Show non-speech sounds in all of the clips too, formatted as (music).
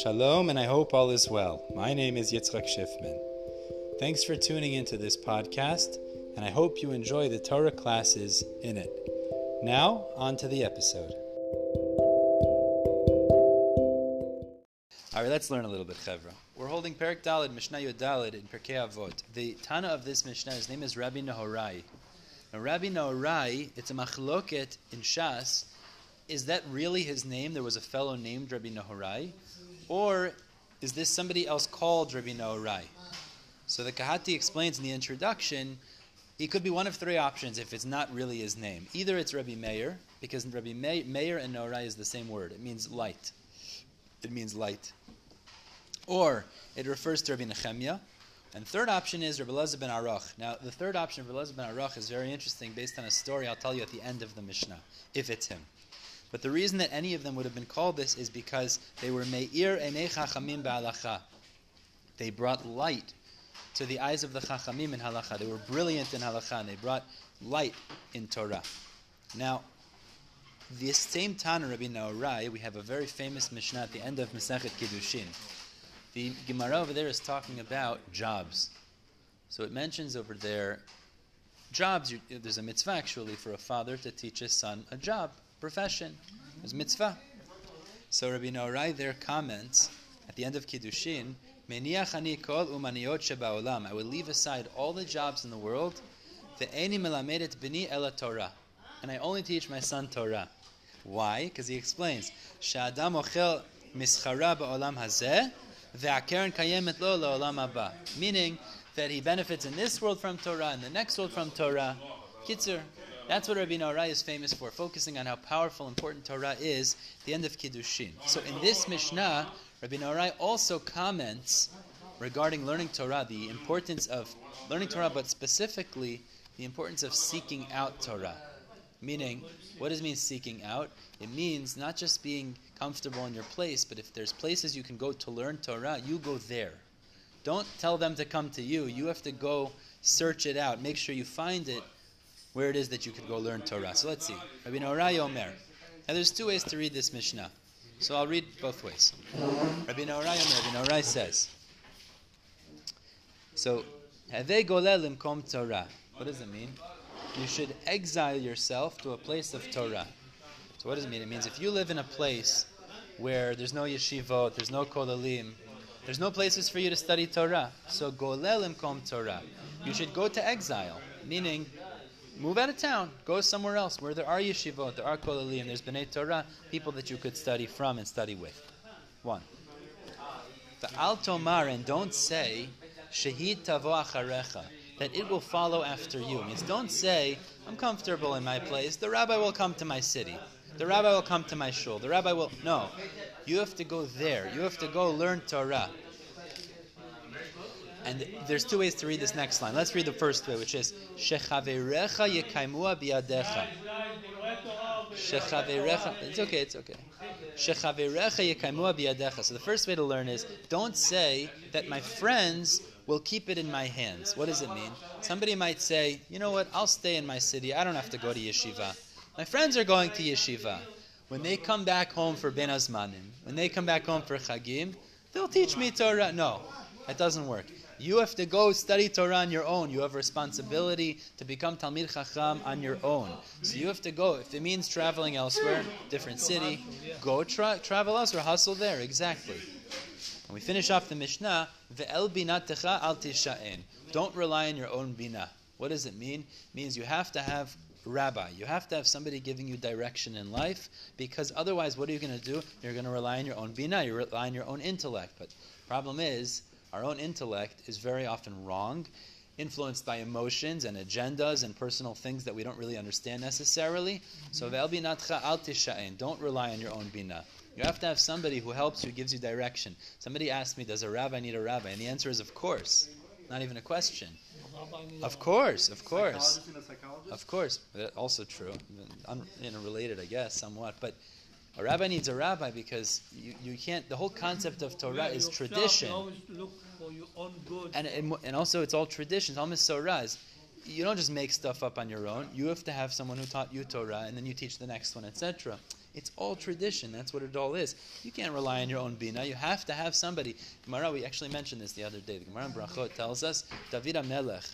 Shalom, and I hope all is well. My name is Yitzchak Schiffman. Thanks for tuning into this podcast, and I hope you enjoy the Torah classes in it. Now, on to the episode. All right, let's learn a little bit, Chevra. We're holding Perik Dalid, Mishnah Yud Dalid in Perkei Avot. The Tana of this Mishnah, his name is Rabbi Nahorai. Now, Rabbi Nahorai, it's a machloket in Shas. Is that really his name? There was a fellow named Rabbi Nahorai? Or is this somebody else called Rabbi Nahorai? So the Kahati explains in the introduction, he could be one of three options if it's not really his name. Either it's Rabbi Meir, because Rabbi Meir and Nahorai is the same word. It means light. It means light. Or it refers to Rabbi Nechemia. And third option is Rabbi Elazar ben Aruch. Now, the third option, Rabbi Elazar ben Aruch, is very interesting based on a story I'll tell you at the end of the Mishnah, if it's him. But the reason that any of them would have been called this is because they were Meir Enei Chachamim Ba'alacha. They brought light to the eyes of the Chachamim in Halacha. They were brilliant in Halacha, and they brought light in Torah. Now, this same Tana, Rabbi Nahorai, we have a very famous Mishnah at the end of Masechet Kiddushin. The Gemara over there is talking about jobs. So it mentions over there jobs. There's a mitzvah actually for a father to teach his son a job profession. It's mitzvah. So Rabbi Nahorai there comments at the end of Kiddushin, Meniach ani kol umaniot shebaolam. I will leave aside all the jobs in the world. Ve'eni melamedet bini ela Torah. And I only teach my son Torah. Why? Because he explains, Sha'adam ochel mischara ba'olam hazeh, ve'akeren kayemet lo la'olam haba. Meaning that he benefits in this world from Torah and the next world from Torah. Kitzur, that's what Rabbi Nahorai is famous for, focusing on how powerful, important Torah is, the end of Kiddushin. So in this Mishnah, Rabbi Nahorai also comments regarding learning Torah, the importance of learning Torah, but specifically the importance of seeking out Torah. Meaning, what does it mean seeking out? It means not just being comfortable in your place, but if there's places you can go to learn Torah, you go there. Don't tell them to come to you. You have to go search it out. Make sure you find it where it is that you could go learn Torah. So let's see. Rabbi Nahorai Omer. Now there's two ways to read this Mishnah. So I'll read both ways. Rabbi Nahorai Omer, Rabbi Nahorai says, so, Have golel imkom Torah. What does it mean? You should exile yourself to a place of Torah. So what does it mean? It means if you live in a place where there's no yeshivot, there's no kolelim, there's no places for you to study Torah. So golel imkom Torah. You should go to exile, meaning move out of town, go somewhere else where there are yeshivot, there are kolelim, there's bnei Torah, people that you could study from and study with. One. The al tomar and don't say shahid tavo acharecha that it will follow after you. It means don't say I'm comfortable in my place. The rabbi will come to my city. The rabbi will come to my shul. The rabbi will no. You have to go there. You have to go learn Torah. And there's two ways to read this next line. Let's read the first way, which is Shechaverecha yekaimua biadecha. Shechaverecha. It's okay. It's okay. Shechaverecha yekaimua biadecha. So the first way to learn is don't say that my friends will keep it in my hands. What does it mean? Somebody might say, you know what? I'll stay in my city. I don't have to go to yeshiva. My friends are going to yeshiva. When they come back home for Ben Azmanim, when they come back home for Chagim, they'll teach me Torah. No, that doesn't work. You have to go study Torah on your own. You have responsibility to become Talmid Chacham on your own. So you have to go. If it means traveling elsewhere, different city, go tra- travel elsewhere, hustle there. Exactly. And we finish off the Mishnah, Ve'el binatecha al. Don't rely on your own bina. What does it mean? It means you have to have rabbi. You have to have somebody giving you direction in life because otherwise, what are you going to do? You're going to rely on your own bina. You rely on your own intellect. But problem is, our own intellect is very often wrong, influenced by emotions and agendas and personal things that we don't really understand necessarily. So mm-hmm. don't rely on your own bina. You have to have somebody who helps you, gives you direction. Somebody asked me, does a rabbi need a rabbi? And the answer is, of course. Not even a question. Of course, of course. Of course. Also true. Un, you know, related, I guess, somewhat. But a rabbi needs a rabbi because you, you can't. The whole concept of Torah is tradition. And, and also, it's all tradition. It's almost Torah. You don't just make stuff up on your own. You have to have someone who taught you Torah, and then you teach the next one, etc. It's all tradition. That's what it all is. You can't rely on your own bina. You have to have somebody. Gemara, we actually mentioned this the other day. The Gemara in Brachot tells us David Amelech,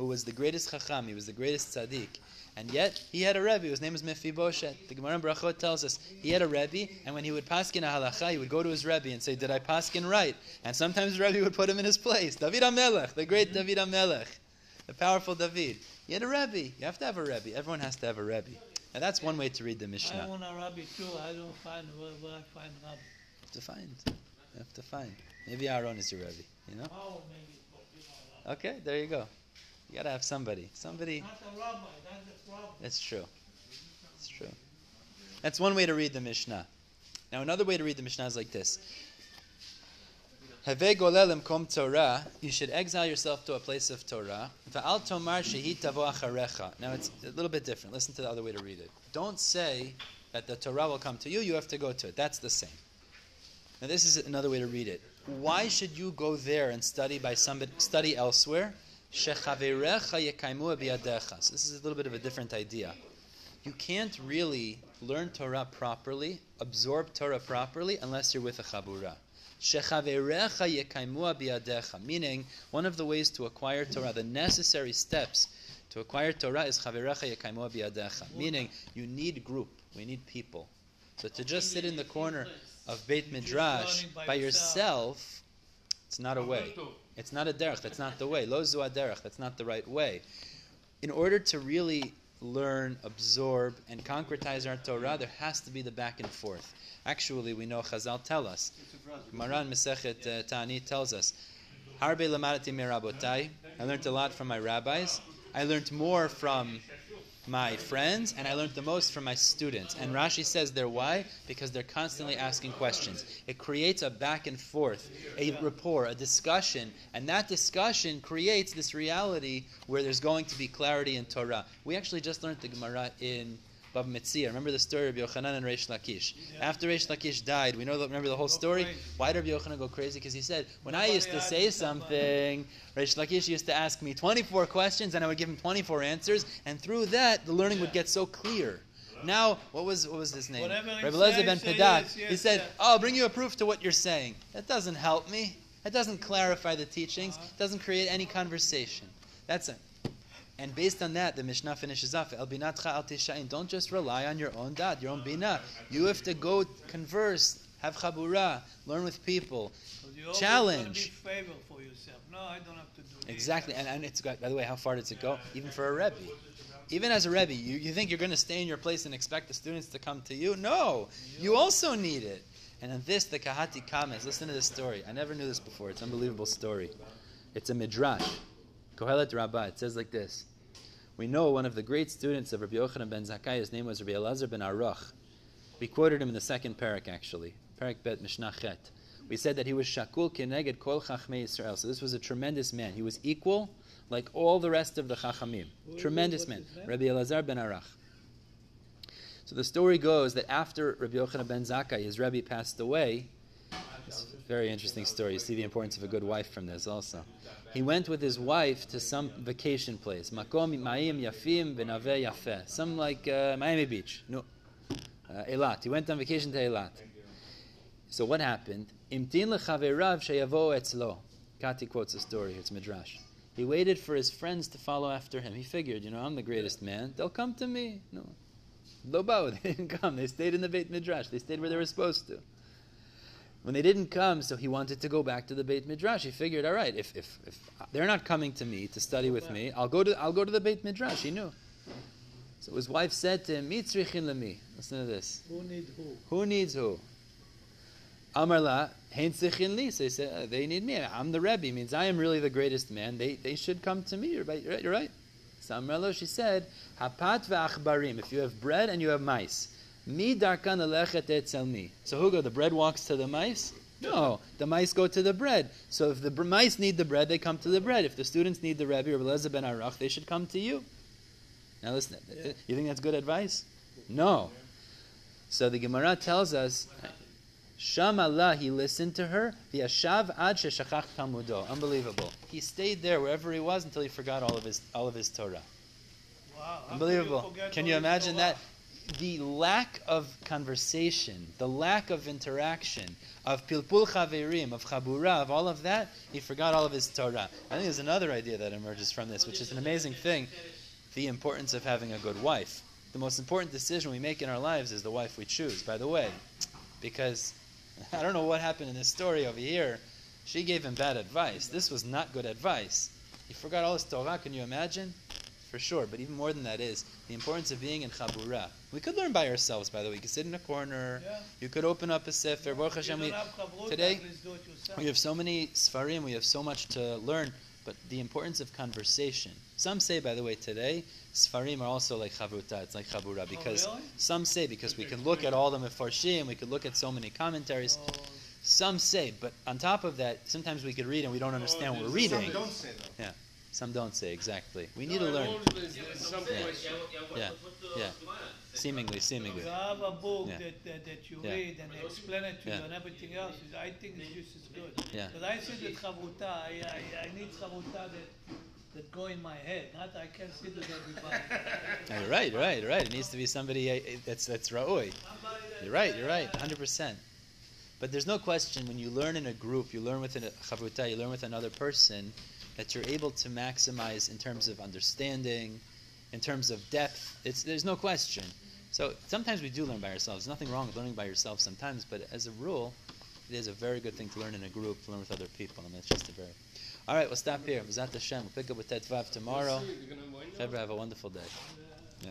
who was the greatest chacham, he was the greatest tzaddik, and yet he had a rebbe. His name was Mephibosheth. The Gemara in Brachot tells us he had a rebbe, and when he would paskin a halacha, he would go to his rebbe and say, "Did I paskin right?" And sometimes the rebbe would put him in his place. David Amelech, the great David Amelech, the powerful David. He had a rebbe. You have to have a rebbe. Everyone has to have a rebbe. Now that's one way to read the Mishnah. I want a rabbi too. I don't find where, where I find rabbi. You have to find. You have to find. Maybe Aaron is your rebbe. You know? Oh. Okay, there you go. You gotta have somebody. Somebody. Rabbi. That's the problem. That's true. That's true. That's one way to read the Mishnah. Now, another way to read the Mishnah is like this. Golel kom Torah. You should exile yourself to a place of Torah. Va'al tomar shehi tavo acharecha. Now, it's a little bit different. Listen to the other way to read it. Don't say that the Torah will come to you. You have to go to it. That's the same. Now, this is another way to read it. Why should you go there and study by somebody study elsewhere? So this is a little bit of a different idea. You can't really learn Torah properly, absorb Torah properly, unless you're with a chabura. Meaning, one of the ways to acquire Torah, the necessary steps to acquire Torah is chaverecha. Meaning, you need group. We need people. So to just sit in the corner of Beit Midrash by yourself. It's not a way. It's not a derech. That's not the way. Lo zu derech. That's not the right way. In order to really learn, absorb, and concretize our Torah, there has to be the back and forth. Actually, we know Chazal tell us. Maran Mesechet uh, Taanit tells us, Harbe lamadati mirabotai. I learned a lot from my rabbis. I learned more from my friends, and I learned the most from my students. And Rashi says they're why? Because they're constantly asking questions. It creates a back and forth, a rapport, a discussion, and that discussion creates this reality where there's going to be clarity in Torah. We actually just learned the Gemara in Metzia. Remember the story of Yochanan and Reish Lakish. After Reish Lakish died, we know. The, remember the whole story. Why did Yochanan go crazy? Because he said, when I used to say something, Reish Lakish used to ask me 24 questions, and I would give him 24 answers, and through that, the learning would get so clear. Now, what was what was his name? Rabbi Eliezer ben Pedat. yes, he said, yes. "Oh, I'll bring you a proof to what you're saying." That doesn't help me. That doesn't clarify the teachings. Uh-huh. Doesn't create any conversation. That's it. And based on that, the Mishnah finishes off, El binatcha al tishain. Don't just rely on your own dad, your own bina. You have to go converse, have chabura, learn with people. Challenge. be favor for yourself. No, I don't have to do. Exactly. And, and it's got, by the way, how far does it go? Even for a Rebbe. Even as a Rebbe, you, you think you're going to stay in your place and expect the students to come to you? No. You also need it. And on this, the Kahati comments. Listen to this story. I never knew this before. It's an unbelievable story. It's a midrash. Kohelet Rabbah. It says like this. We know one of the great students of Rabbi Yochanan ben Zakkai, his name was Rabbi Elazar ben Aruch. We quoted him in the second parak, actually. Parak bet Mishnah Chet. We said that he was shakul keneged kol chachmei Yisrael. So this was a tremendous man. He was equal like all the rest of the chachamim. Who- Tremendous man. Rabbi Elazar ben Arach. So the story goes that after Rabbi Yochanan ben Zakkai, his Rebbe passed away. It's a very interesting story. You see the importance of a good wife from this also. He went with his wife to some vacation place. Makom Ma'im Yafim Benave Yafeh. Some like uh, Miami Beach. No. Uh, Eilat. He went on vacation to Eilat. So what happened? Imtin lechaverav sheyavo etzlo. Kahati quotes the story. It's midrash. He waited for his friends to follow after him. He figured, you know, I'm the greatest man. They'll come to me. No, Lobao. (laughs) They didn't come. They stayed in the Beit Midrash. They stayed where they were supposed to. When they didn't come, so he wanted to go back to the Beit Midrash. He figured, all right, if, if, if they're not coming to me to study with me, I'll go to I'll go to the Beit Midrash. He knew. So his wife said to him, "Mitzrichin lemi." Listen to this. Who need who? Who needs who? Amar la, hein tzichin li. So he said, uh, they need me. I'm the Rebbe. Means I am really the greatest man. They, they should come to me. You're right. You're right. So Amar la, she said, hapat ve'achbarim. If you have bread and you have mice, mi darkan alechet etzel mi. So who go? The bread walks to the mice? No, the mice go to the bread. So if the mice need the bread, they come to the bread. If the students need the Rebbe or Elazar ben Arach, they should come to you. Now listen, Yeah. you think that's good advice? No. So the Gemara tells us, Sham Allah, he listened to her, v'yashav ad sheshachach talmudo. Unbelievable. He stayed there wherever he was until he forgot all of his all of his Torah. Wow. how could you Unbelievable. Can you imagine that? The lack of conversation, the lack of interaction, of pilpul chaverim, of chabura, of all of that, he forgot all of his Torah. I think there's another idea that emerges from this, which is an amazing thing the importance of having a good wife. The most important decision we make in our lives is the wife we choose, by the way. Because (laughs) I don't know what happened in this story over here. She gave him bad advice. This was not good advice. He forgot all his Torah, can you imagine? For sure, but even more than that is the importance of being in Chabura. We could learn by ourselves, by the way. You could sit in a corner, Yeah. you could open up a Sefer. Baruch Hashem, we, today, at least do it yourself. we have so many Sfarim, we have so much to learn, but the importance of conversation. Some say, by the way, today, Sfarim are also like Chavruta, it's like Chabura, oh, because Oh, really? some say because we can look at all the Mefarshim, we could look at so many commentaries. Oh, Some say, but on top of that, sometimes we could read and we don't oh, understand what we're Some reading. don't say though. Some don't say exactly. We need to learn. Some Yeah. question. Yeah. Yeah. Seemingly, seemingly. You have a book Yeah. that, that, that you Yeah. read and they explain it to Yeah. you and everything else, is- I think it's just as good. Yeah. But I see that chavruta, I, I, I need chavruta that, that go in my head, not I can't sit with everybody. You're (laughs) right, right, right. It needs to be somebody uh, that's that's ra'oi. You're right, you're right, 100%. But there's no question when you learn in a group, you learn within a chavruta, you learn with another person, that you're able to maximize in terms of understanding, in terms of depth. It's there's no question. So sometimes we do learn by ourselves. There's nothing wrong with learning by yourself sometimes, but as a rule, it is a very good thing to learn in a group, to learn with other people, and that's just a very. All right, we'll stop here. Mizat Hashem. We'll pick up with Tetvav tomorrow. You're gonna wind up? February, have a wonderful day. Yeah.